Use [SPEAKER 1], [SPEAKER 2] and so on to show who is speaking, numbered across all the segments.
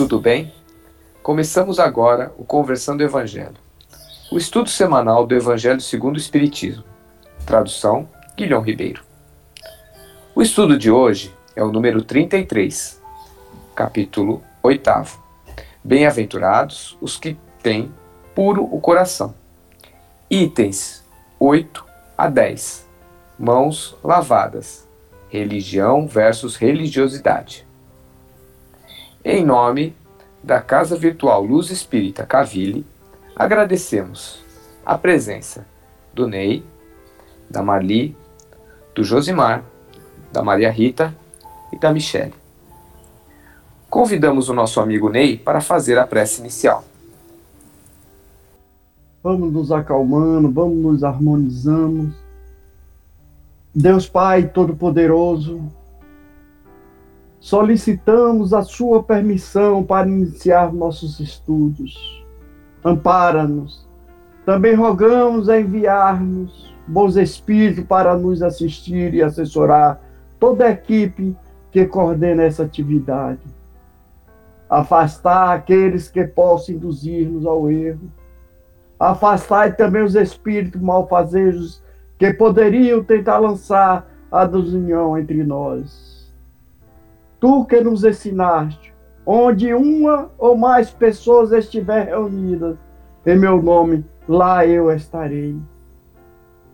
[SPEAKER 1] tudo bem? Começamos agora o Conversando Evangelho, o estudo semanal do Evangelho segundo o Espiritismo. Tradução: Guilhom Ribeiro. O estudo de hoje é o número 33, capítulo 8. Bem-aventurados os que têm puro o coração. Itens 8 a 10. Mãos lavadas. Religião versus religiosidade. Em nome da Casa Virtual Luz Espírita Cavile, agradecemos a presença do Ney, da Marli, do Josimar, da Maria Rita e da Michele. Convidamos o nosso amigo Ney para fazer a prece inicial.
[SPEAKER 2] Vamos nos acalmando, vamos nos harmonizando. Deus Pai Todo-Poderoso, solicitamos a sua permissão para iniciar nossos estudos. Ampara-nos. Também rogamos a enviar-nos bons espíritos para nos assistir e assessorar toda a equipe que coordena essa atividade. Afastar aqueles que possam induzir-nos ao erro. Afastar também os espíritos malfazejos que poderiam tentar lançar a desunião entre nós Tu que nos ensinaste, onde uma ou mais pessoas estiver reunidas em meu nome, lá eu estarei.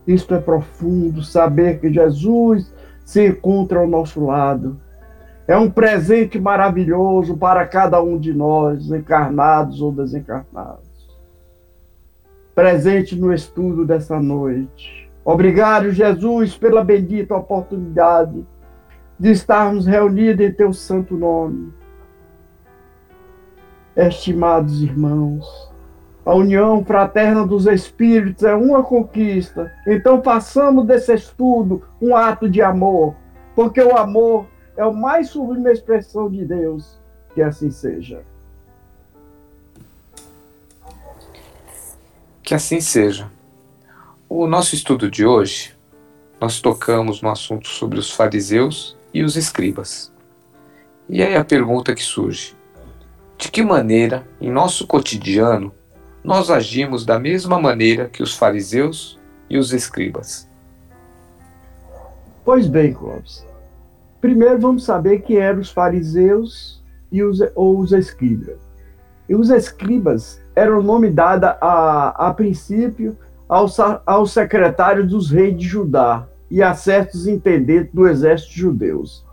[SPEAKER 2] Isto é profundo, saber que Jesus se encontra ao nosso lado. É um presente maravilhoso para cada um de nós, encarnados ou desencarnados. Presente no estudo dessa noite. Obrigado, Jesus, pela bendita oportunidade de estarmos reunidos em teu santo nome. Estimados irmãos, a união fraterna dos espíritos é uma conquista. Então façamos desse estudo um ato de amor, porque o amor é a mais sublime expressão de Deus. Que assim seja.
[SPEAKER 1] Que assim seja. O nosso estudo de hoje, nós tocamos no assunto sobre os fariseus e os escribas. E aí a pergunta que surge: de que maneira, em nosso cotidiano, nós agimos da mesma maneira que os fariseus e os escribas?
[SPEAKER 2] Pois bem, Clóvis. Primeiro vamos saber quem eram os fariseus e os, ou os escribas. E os escribas eram o nome dado a, a princípio aos, aos secretários dos reis de Judá, e a certos intendentes do exército judeus.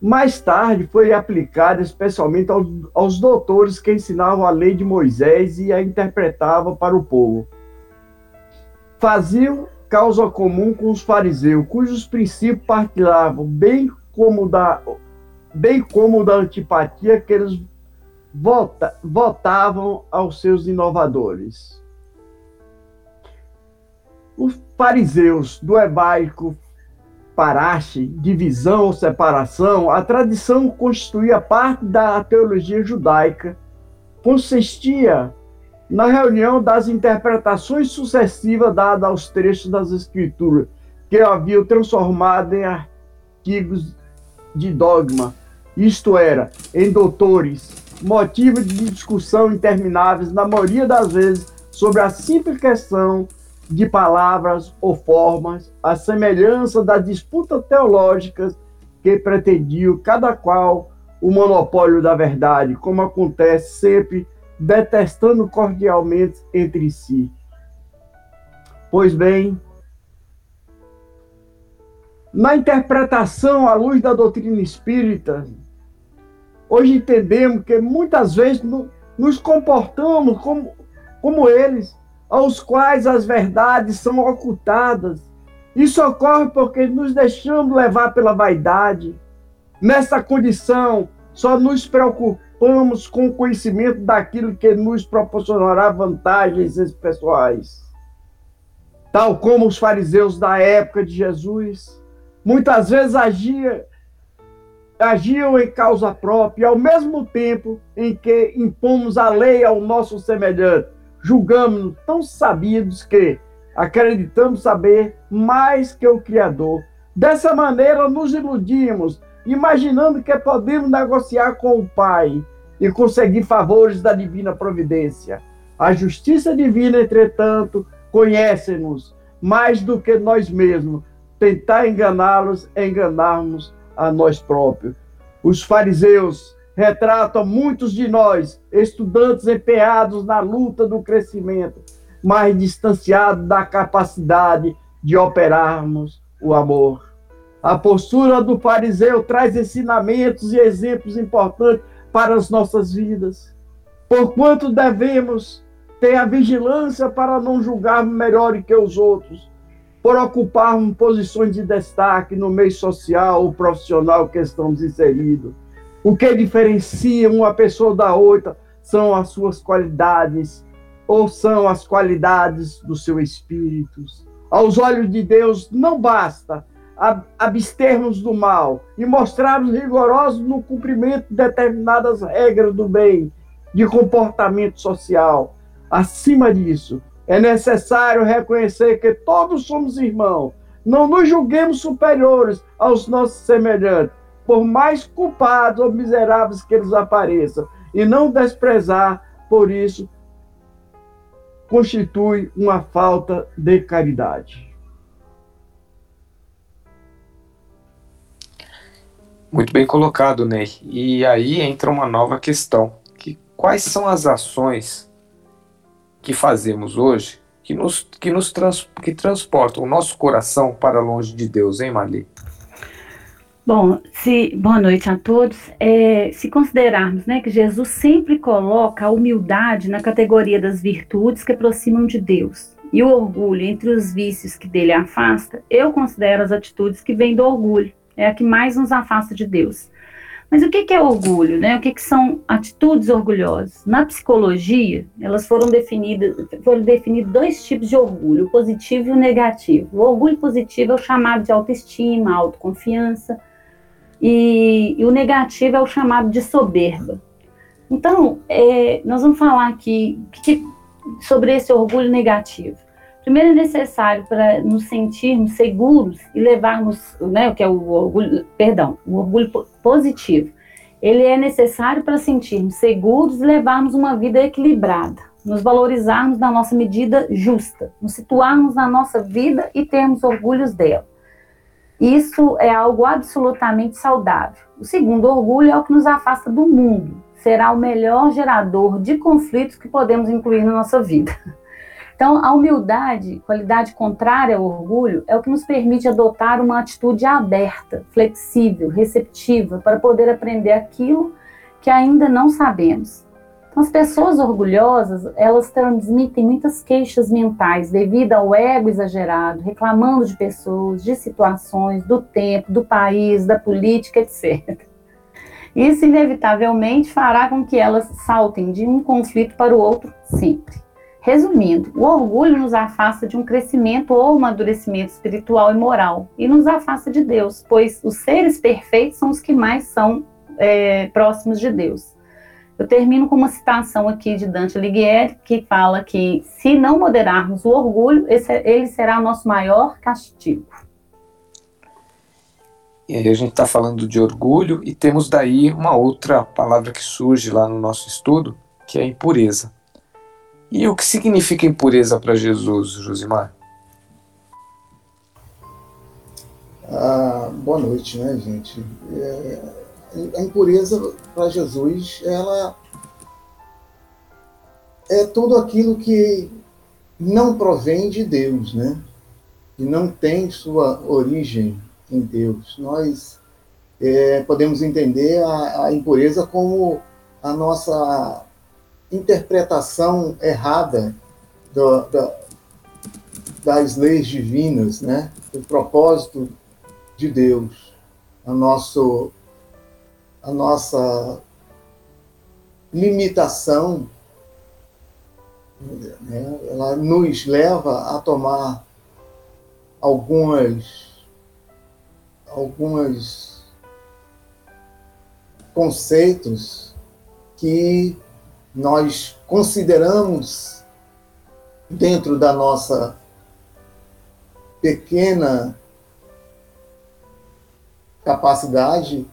[SPEAKER 2] Mais tarde foi aplicada especialmente aos, aos doutores que ensinavam a lei de Moisés e a interpretavam para o povo. Faziam causa comum com os fariseus, cujos princípios partilhavam, bem como da, bem como da antipatia que eles vota, votavam aos seus inovadores. Os fariseus do hebraico parache, divisão ou separação, a tradição constituía parte da teologia judaica. Consistia na reunião das interpretações sucessivas dadas aos trechos das Escrituras, que haviam transformado em artigos de dogma, isto era, em doutores, motivo de discussão intermináveis, na maioria das vezes, sobre a simples questão de palavras ou formas, a semelhança das disputas teológicas que pretendiam cada qual o monopólio da verdade, como acontece sempre, detestando cordialmente entre si. Pois bem, na interpretação à luz da doutrina espírita, hoje entendemos que muitas vezes nos comportamos como, como eles, aos quais as verdades são ocultadas. Isso ocorre porque nos deixamos levar pela vaidade. Nessa condição, só nos preocupamos com o conhecimento daquilo que nos proporcionará vantagens pessoais. Tal como os fariseus da época de Jesus, muitas vezes agiam, agiam em causa própria, ao mesmo tempo em que impomos a lei ao nosso semelhante julgamos-nos tão sabidos que acreditamos saber mais que o Criador. Dessa maneira, nos iludimos, imaginando que podemos negociar com o Pai, e conseguir favores da divina providência. A justiça divina, entretanto, conhece-nos mais do que nós mesmos. Tentar enganá-los é enganarmos a nós próprios. Os fariseus retratam muitos de nós, estudantes empenhados na luta do crescimento, mas distanciados da capacidade de operarmos o amor. A postura do fariseu traz ensinamentos e exemplos importantes para as nossas vidas. Porquanto devemos ter a vigilância para não julgarmos melhor que os outros, por ocuparmos posições de destaque no meio social ou profissional que estamos inseridos. O que diferencia uma pessoa da outra são as suas qualidades ou são as qualidades do seu espírito. Aos olhos de Deus, não basta abstermos do mal e mostrarmos rigorosos no cumprimento de determinadas regras do bem, de comportamento social. Acima disso, é necessário reconhecer que todos somos irmãos. Não nos julguemos superiores aos nossos semelhantes, por mais culpados ou miseráveis que eles apareçam, e não desprezar por isso constitui uma falta de caridade.
[SPEAKER 1] Muito bem colocado, Ney. E aí entra uma nova questão, que quais são as ações que fazemos hoje que nos, que nos trans, que transportam o nosso coração para longe de Deus, hein, Marli?
[SPEAKER 3] Bom, se, boa noite a todos. É, se considerarmos né, que Jesus sempre coloca a humildade na categoria das virtudes que aproximam de Deus e o orgulho entre os vícios que dele afasta, eu considero as atitudes que vêm do orgulho, é a que mais nos afasta de Deus. Mas o que é orgulho? Né? O que, que são atitudes orgulhosas? Na psicologia, elas foram definidas, foram definidos dois tipos de orgulho, o positivo e o negativo. O orgulho positivo é o chamado de autoestima, autoconfiança, e, e o negativo é o chamado de soberba. Então, é, nós vamos falar aqui que, sobre esse orgulho negativo. Primeiro é necessário para nos sentirmos seguros e levarmos, né, o que é o orgulho, perdão, o orgulho positivo. Ele é necessário para sentirmos seguros e levarmos uma vida equilibrada, nos valorizarmos na nossa medida justa, nos situarmos na nossa vida e termos orgulhos dela. Isso é algo absolutamente saudável. O segundo orgulho é o que nos afasta do mundo. Será o melhor gerador de conflitos que podemos incluir na nossa vida. Então, a humildade, qualidade contrária ao orgulho, é o que nos permite adotar uma atitude aberta, flexível, receptiva, para poder aprender aquilo que ainda não sabemos. As pessoas orgulhosas, elas transmitem muitas queixas mentais devido ao ego exagerado, reclamando de pessoas, de situações, do tempo, do país, da política, etc. Isso, inevitavelmente, fará com que elas saltem de um conflito para o outro sempre. Resumindo, o orgulho nos afasta de um crescimento ou amadurecimento espiritual e moral e nos afasta de Deus, pois os seres perfeitos são os que mais são é, próximos de Deus. Eu termino com uma citação aqui de Dante Alighieri, que fala que se não moderarmos o orgulho, esse, ele será o nosso maior castigo.
[SPEAKER 1] E aí a gente está falando de orgulho e temos daí uma outra palavra que surge lá no nosso estudo, que é impureza. E o que significa impureza para Jesus, Josimar?
[SPEAKER 4] Ah, boa noite, né, gente? É a impureza para Jesus, ela é tudo aquilo que não provém de Deus, né? E não tem sua origem em Deus. Nós é, podemos entender a, a, impureza como a nossa interpretação errada do, da, das leis divinas, né? Do propósito de Deus, o nosso a nossa limitação, né, ela nos leva a tomar algumas, algumas conceitos que nós consideramos dentro da nossa pequena capacidade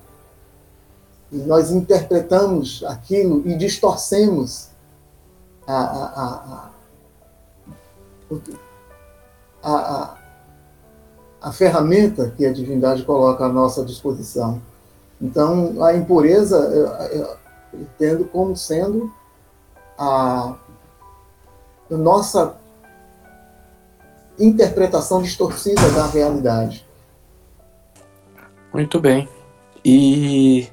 [SPEAKER 4] nós interpretamos aquilo e distorcemos a, a, a, a, a ferramenta que a divindade coloca à nossa disposição. Então, a impureza eu, eu entendo como sendo a, a nossa interpretação distorcida da realidade.
[SPEAKER 1] Muito bem. E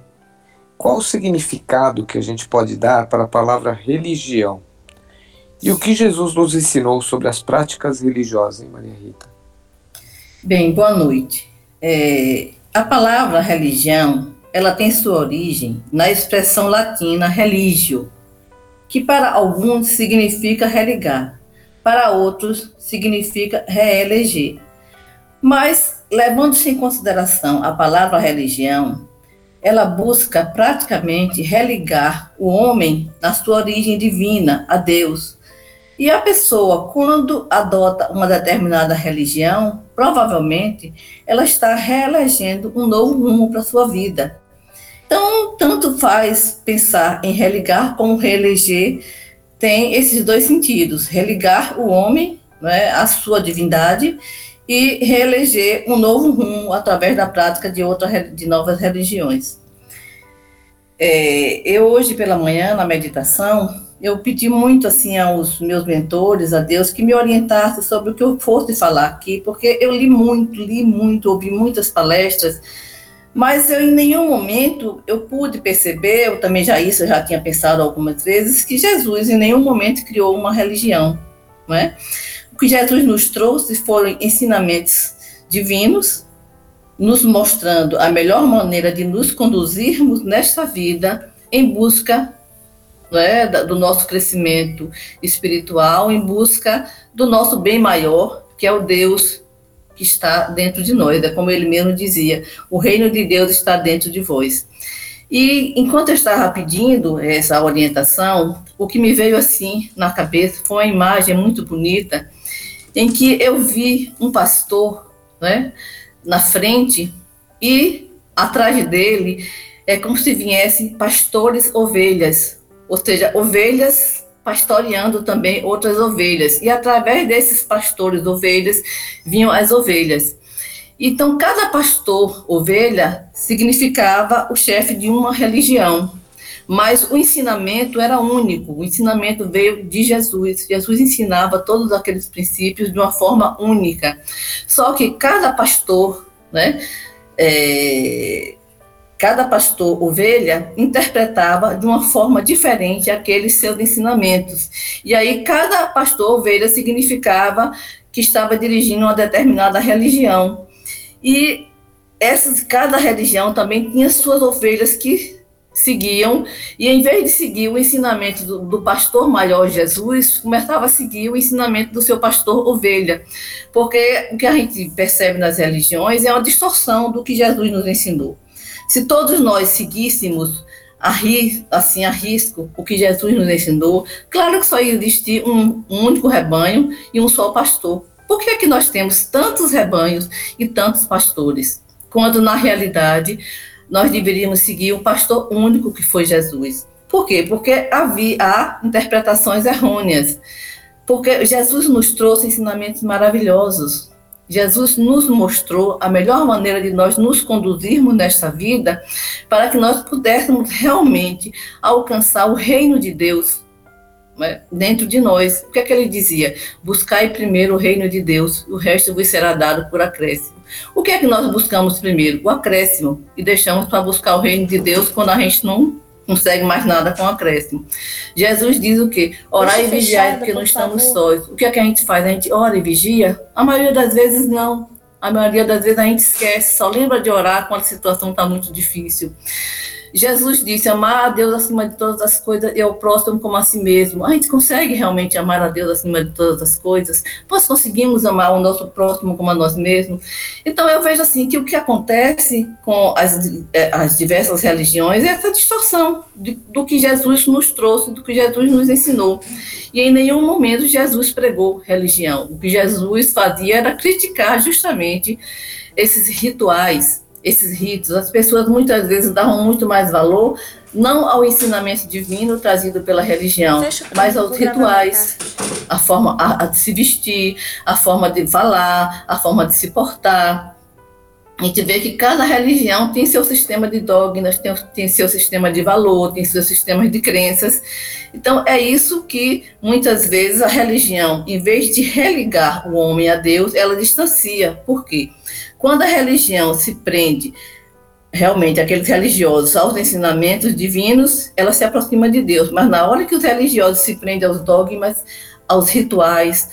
[SPEAKER 1] qual o significado que a gente pode dar para a palavra religião? E o que Jesus nos ensinou sobre as práticas religiosas, hein, Maria Rita?
[SPEAKER 5] Bem, boa noite. É, a palavra religião, ela tem sua origem na expressão latina religio, que para alguns significa religar, para outros significa reeleger. Mas, levando-se em consideração a palavra religião, ela busca praticamente religar o homem na sua origem divina a Deus. E a pessoa, quando adota uma determinada religião, provavelmente ela está reelegendo um novo rumo para a sua vida. Então, tanto faz pensar em religar como reeleger, tem esses dois sentidos: religar o homem né, à sua divindade e reeleger um novo rumo através da prática de, outra, de novas religiões. É, eu hoje pela manhã, na meditação, eu pedi muito assim aos meus mentores, a Deus, que me orientasse sobre o que eu fosse falar aqui, porque eu li muito, li muito, ouvi muitas palestras, mas eu em nenhum momento eu pude perceber, eu também já isso eu já tinha pensado algumas vezes, que Jesus em nenhum momento criou uma religião, não é? Que Jesus nos trouxe foram ensinamentos divinos, nos mostrando a melhor maneira de nos conduzirmos nesta vida em busca né, do nosso crescimento espiritual, em busca do nosso bem maior, que é o Deus que está dentro de nós. É como ele mesmo dizia: o reino de Deus está dentro de vós. E enquanto eu estava pedindo essa orientação, o que me veio assim na cabeça foi uma imagem muito bonita em que eu vi um pastor, né, na frente e atrás dele é como se viessem pastores ovelhas, ou seja, ovelhas pastoreando também outras ovelhas. E através desses pastores ovelhas vinham as ovelhas. Então, cada pastor ovelha significava o chefe de uma religião, mas o ensinamento era único, o ensinamento veio de Jesus. Jesus ensinava todos aqueles princípios de uma forma única. Só que cada pastor, né, é, cada pastor ovelha interpretava de uma forma diferente aqueles seus ensinamentos. E aí, cada pastor ovelha significava que estava dirigindo uma determinada religião. E essas, cada religião também tinha suas ovelhas que seguiam, e em vez de seguir o ensinamento do, do, pastor maior Jesus, começava a seguir o ensinamento do seu pastor ovelha, porque o que a gente percebe nas religiões é uma distorção do que Jesus nos ensinou. Se todos nós seguíssemos a, assim, a risco o que Jesus nos ensinou, claro que só ia existir um, um único rebanho e um só pastor. Por que, é que nós temos tantos rebanhos e tantos pastores? Quando, na realidade, nós deveríamos seguir um pastor único que foi Jesus. Por quê? Porque havia há interpretações errôneas. Porque Jesus nos trouxe ensinamentos maravilhosos. Jesus nos mostrou a melhor maneira de nós nos conduzirmos nesta vida para que nós pudéssemos realmente alcançar o reino de Deus dentro de nós. O que é que ele dizia? Buscai primeiro o reino de Deus, o resto vos será dado por acréscimo. O que é que nós buscamos primeiro? O acréscimo. E deixamos para buscar o reino de Deus quando a gente não consegue mais nada com acréscimo. Jesus diz o quê? Orar e vigiar porque não estamos sós. O que é que a gente faz? A gente ora e vigia? A maioria das vezes não. A maioria das vezes a gente esquece, só lembra de orar quando a situação está muito difícil. Jesus disse: amar a Deus acima de todas as coisas e ao próximo como a si mesmo. A gente consegue realmente amar a Deus acima de todas as coisas? Nós conseguimos amar o nosso próximo como a nós mesmos? Então, eu vejo assim que o que acontece com as, eh, as diversas religiões é essa distorção de, do que Jesus nos trouxe, do que Jesus nos ensinou. E em nenhum momento Jesus pregou religião. O que Jesus fazia era criticar justamente esses rituais esses ritos, as pessoas muitas vezes davam muito mais valor não ao ensinamento divino trazido pela religião, mas aos rituais, a forma a, a de se vestir, a forma de falar, a forma de se portar. A gente vê que cada religião tem seu sistema de dogmas, tem, tem seu sistema de valor, tem seus sistemas de crenças. Então, é isso que muitas vezes a religião, em vez de religar o homem a Deus, ela distancia. Por quê? Quando a religião se prende realmente aqueles religiosos aos ensinamentos divinos, ela se aproxima de Deus. Mas na hora que os religiosos se prendem aos dogmas, aos rituais,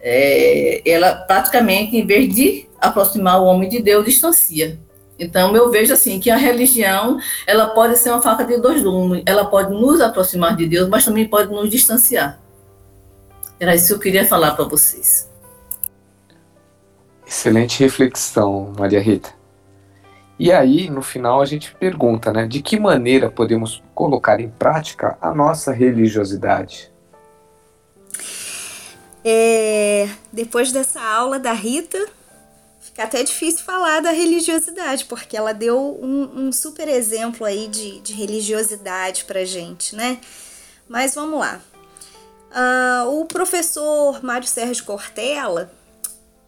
[SPEAKER 5] é, ela praticamente, em vez de aproximar o homem de Deus, distancia. Então eu vejo assim que a religião ela pode ser uma faca de dois gumes. Ela pode nos aproximar de Deus, mas também pode nos distanciar. Era isso que eu queria falar para vocês.
[SPEAKER 1] Excelente reflexão, Maria Rita. E aí, no final, a gente pergunta, né, de que maneira podemos colocar em prática a nossa religiosidade?
[SPEAKER 6] É, depois dessa aula da Rita, fica até difícil falar da religiosidade, porque ela deu um, um super exemplo aí de, de religiosidade pra gente, né? Mas vamos lá. Uh, o professor Mário Sérgio Cortella,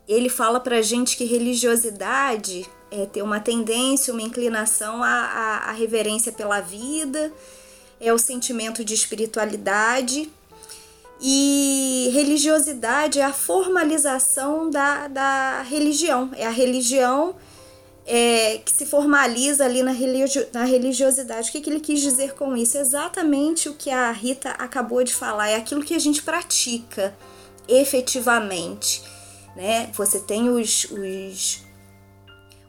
[SPEAKER 6] ele fala pra gente que religiosidade é ter uma tendência, uma inclinação à, à, à reverência pela vida, é o sentimento de espiritualidade e religiosidade é a formalização da, da religião. É a religião é, que se formaliza ali na, religio, na religiosidade. O que, que ele quis dizer com isso? Exatamente o que a Rita acabou de falar. É aquilo que a gente pratica efetivamente. Né? Você tem os, os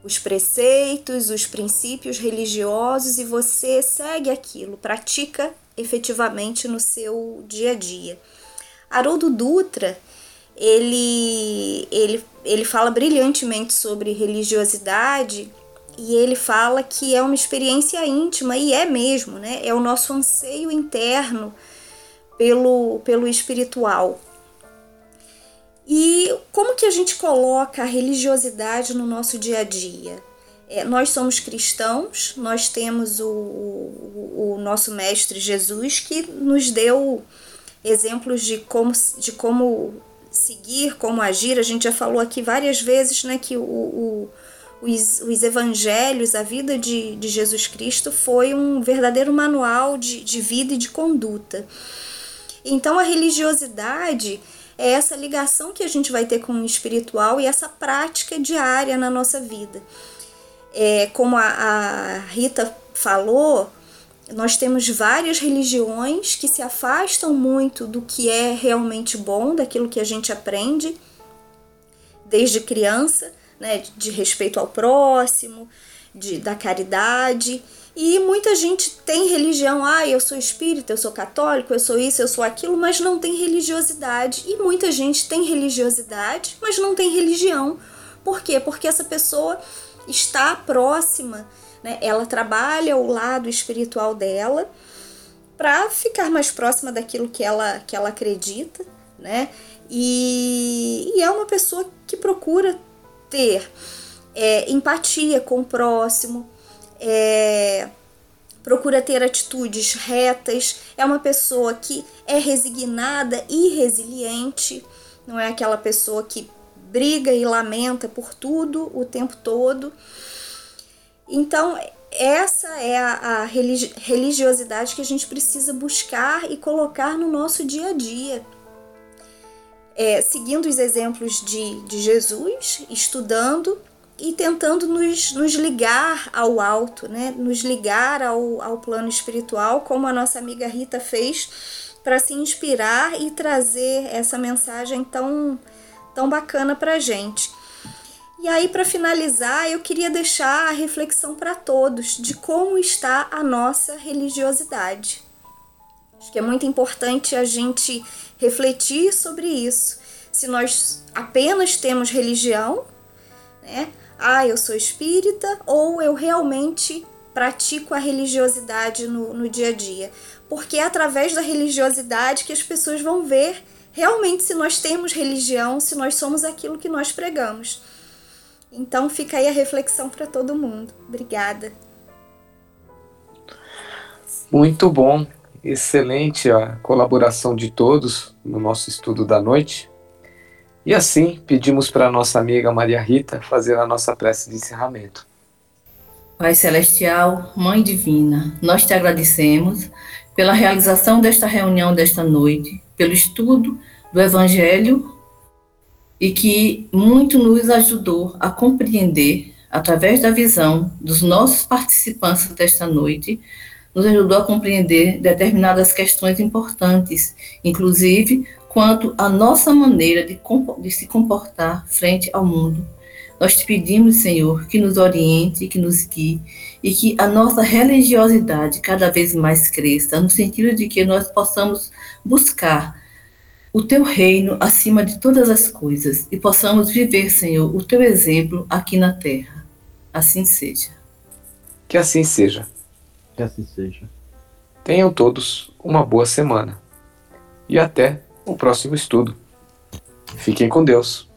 [SPEAKER 6] os preceitos, os princípios religiosos e você segue aquilo, pratica efetivamente no seu dia a dia. Haroldo Dutra, ele, ele, ele fala brilhantemente sobre religiosidade e ele fala que é uma experiência íntima, e é mesmo, né? É o nosso anseio interno pelo, pelo espiritual. E como que a gente coloca a religiosidade no nosso dia a dia? É, nós somos cristãos, nós temos o, o, o, nosso Mestre Jesus que nos deu exemplos de como, de como seguir, como agir. A gente já falou aqui várias vezes né, que o, o os, os, evangelhos, a vida de, de Jesus Cristo foi um verdadeiro manual de, de vida e de conduta. Então a religiosidade é essa ligação que a gente vai ter com o espiritual e essa prática diária na nossa vida. É, como a, a Rita falou, nós temos várias religiões que se afastam muito do que é realmente bom, daquilo que a gente aprende desde criança, né, de respeito ao próximo, de, da caridade. E muita gente tem religião, ah, eu sou espírita, eu sou católico, eu sou isso, eu sou aquilo, mas não tem religiosidade. E muita gente tem religiosidade, mas não tem religião. Por quê? Porque essa pessoa está próxima, né? ela trabalha o lado espiritual dela para ficar mais próxima daquilo que ela, que ela acredita, né? E, e é uma pessoa que procura ter é, empatia com o próximo, é, procura ter atitudes retas, é uma pessoa que é resignada e resiliente, não é aquela pessoa que briga e lamenta por tudo o tempo todo. Então, essa é a, a religiosidade que a gente precisa buscar e colocar no nosso dia a dia. É, seguindo os exemplos de, de Jesus, estudando e tentando nos, nos ligar ao alto, né? nos ligar ao, ao plano espiritual, como a nossa amiga Rita fez, para se inspirar e trazer essa mensagem tão, tão bacana para a gente. E aí, para finalizar, eu queria deixar a reflexão para todos de como está a nossa religiosidade. Acho que é muito importante a gente refletir sobre isso. Se nós apenas temos religião, né, ah, eu sou espírita ou eu realmente pratico a religiosidade no, no dia a dia. Porque é através da religiosidade que as pessoas vão ver realmente se nós temos religião, se nós somos aquilo que nós pregamos. Então fica aí a reflexão para todo mundo. Obrigada.
[SPEAKER 1] Muito bom, excelente a colaboração de todos no nosso estudo da noite. E assim, pedimos para a nossa amiga Maria Rita fazer a nossa prece de encerramento.
[SPEAKER 5] Pai Celestial, Mãe Divina, nós te agradecemos pela realização desta reunião desta noite, pelo estudo do Evangelho e que muito nos ajudou a compreender, através da visão dos nossos participantes desta noite, nos ajudou a compreender determinadas questões importantes, inclusive quanto à nossa maneira de, de se comportar frente ao mundo. Nós te pedimos, Senhor, que nos oriente, que nos guie e que a nossa religiosidade cada vez mais cresça, no sentido de que nós possamos buscar o teu reino acima de todas as coisas e possamos viver, Senhor, o teu exemplo aqui na terra. Assim seja.
[SPEAKER 1] Que assim seja.
[SPEAKER 2] Que assim seja.
[SPEAKER 1] Tenham todos uma boa semana. E até o próximo estudo. Fiquem com Deus.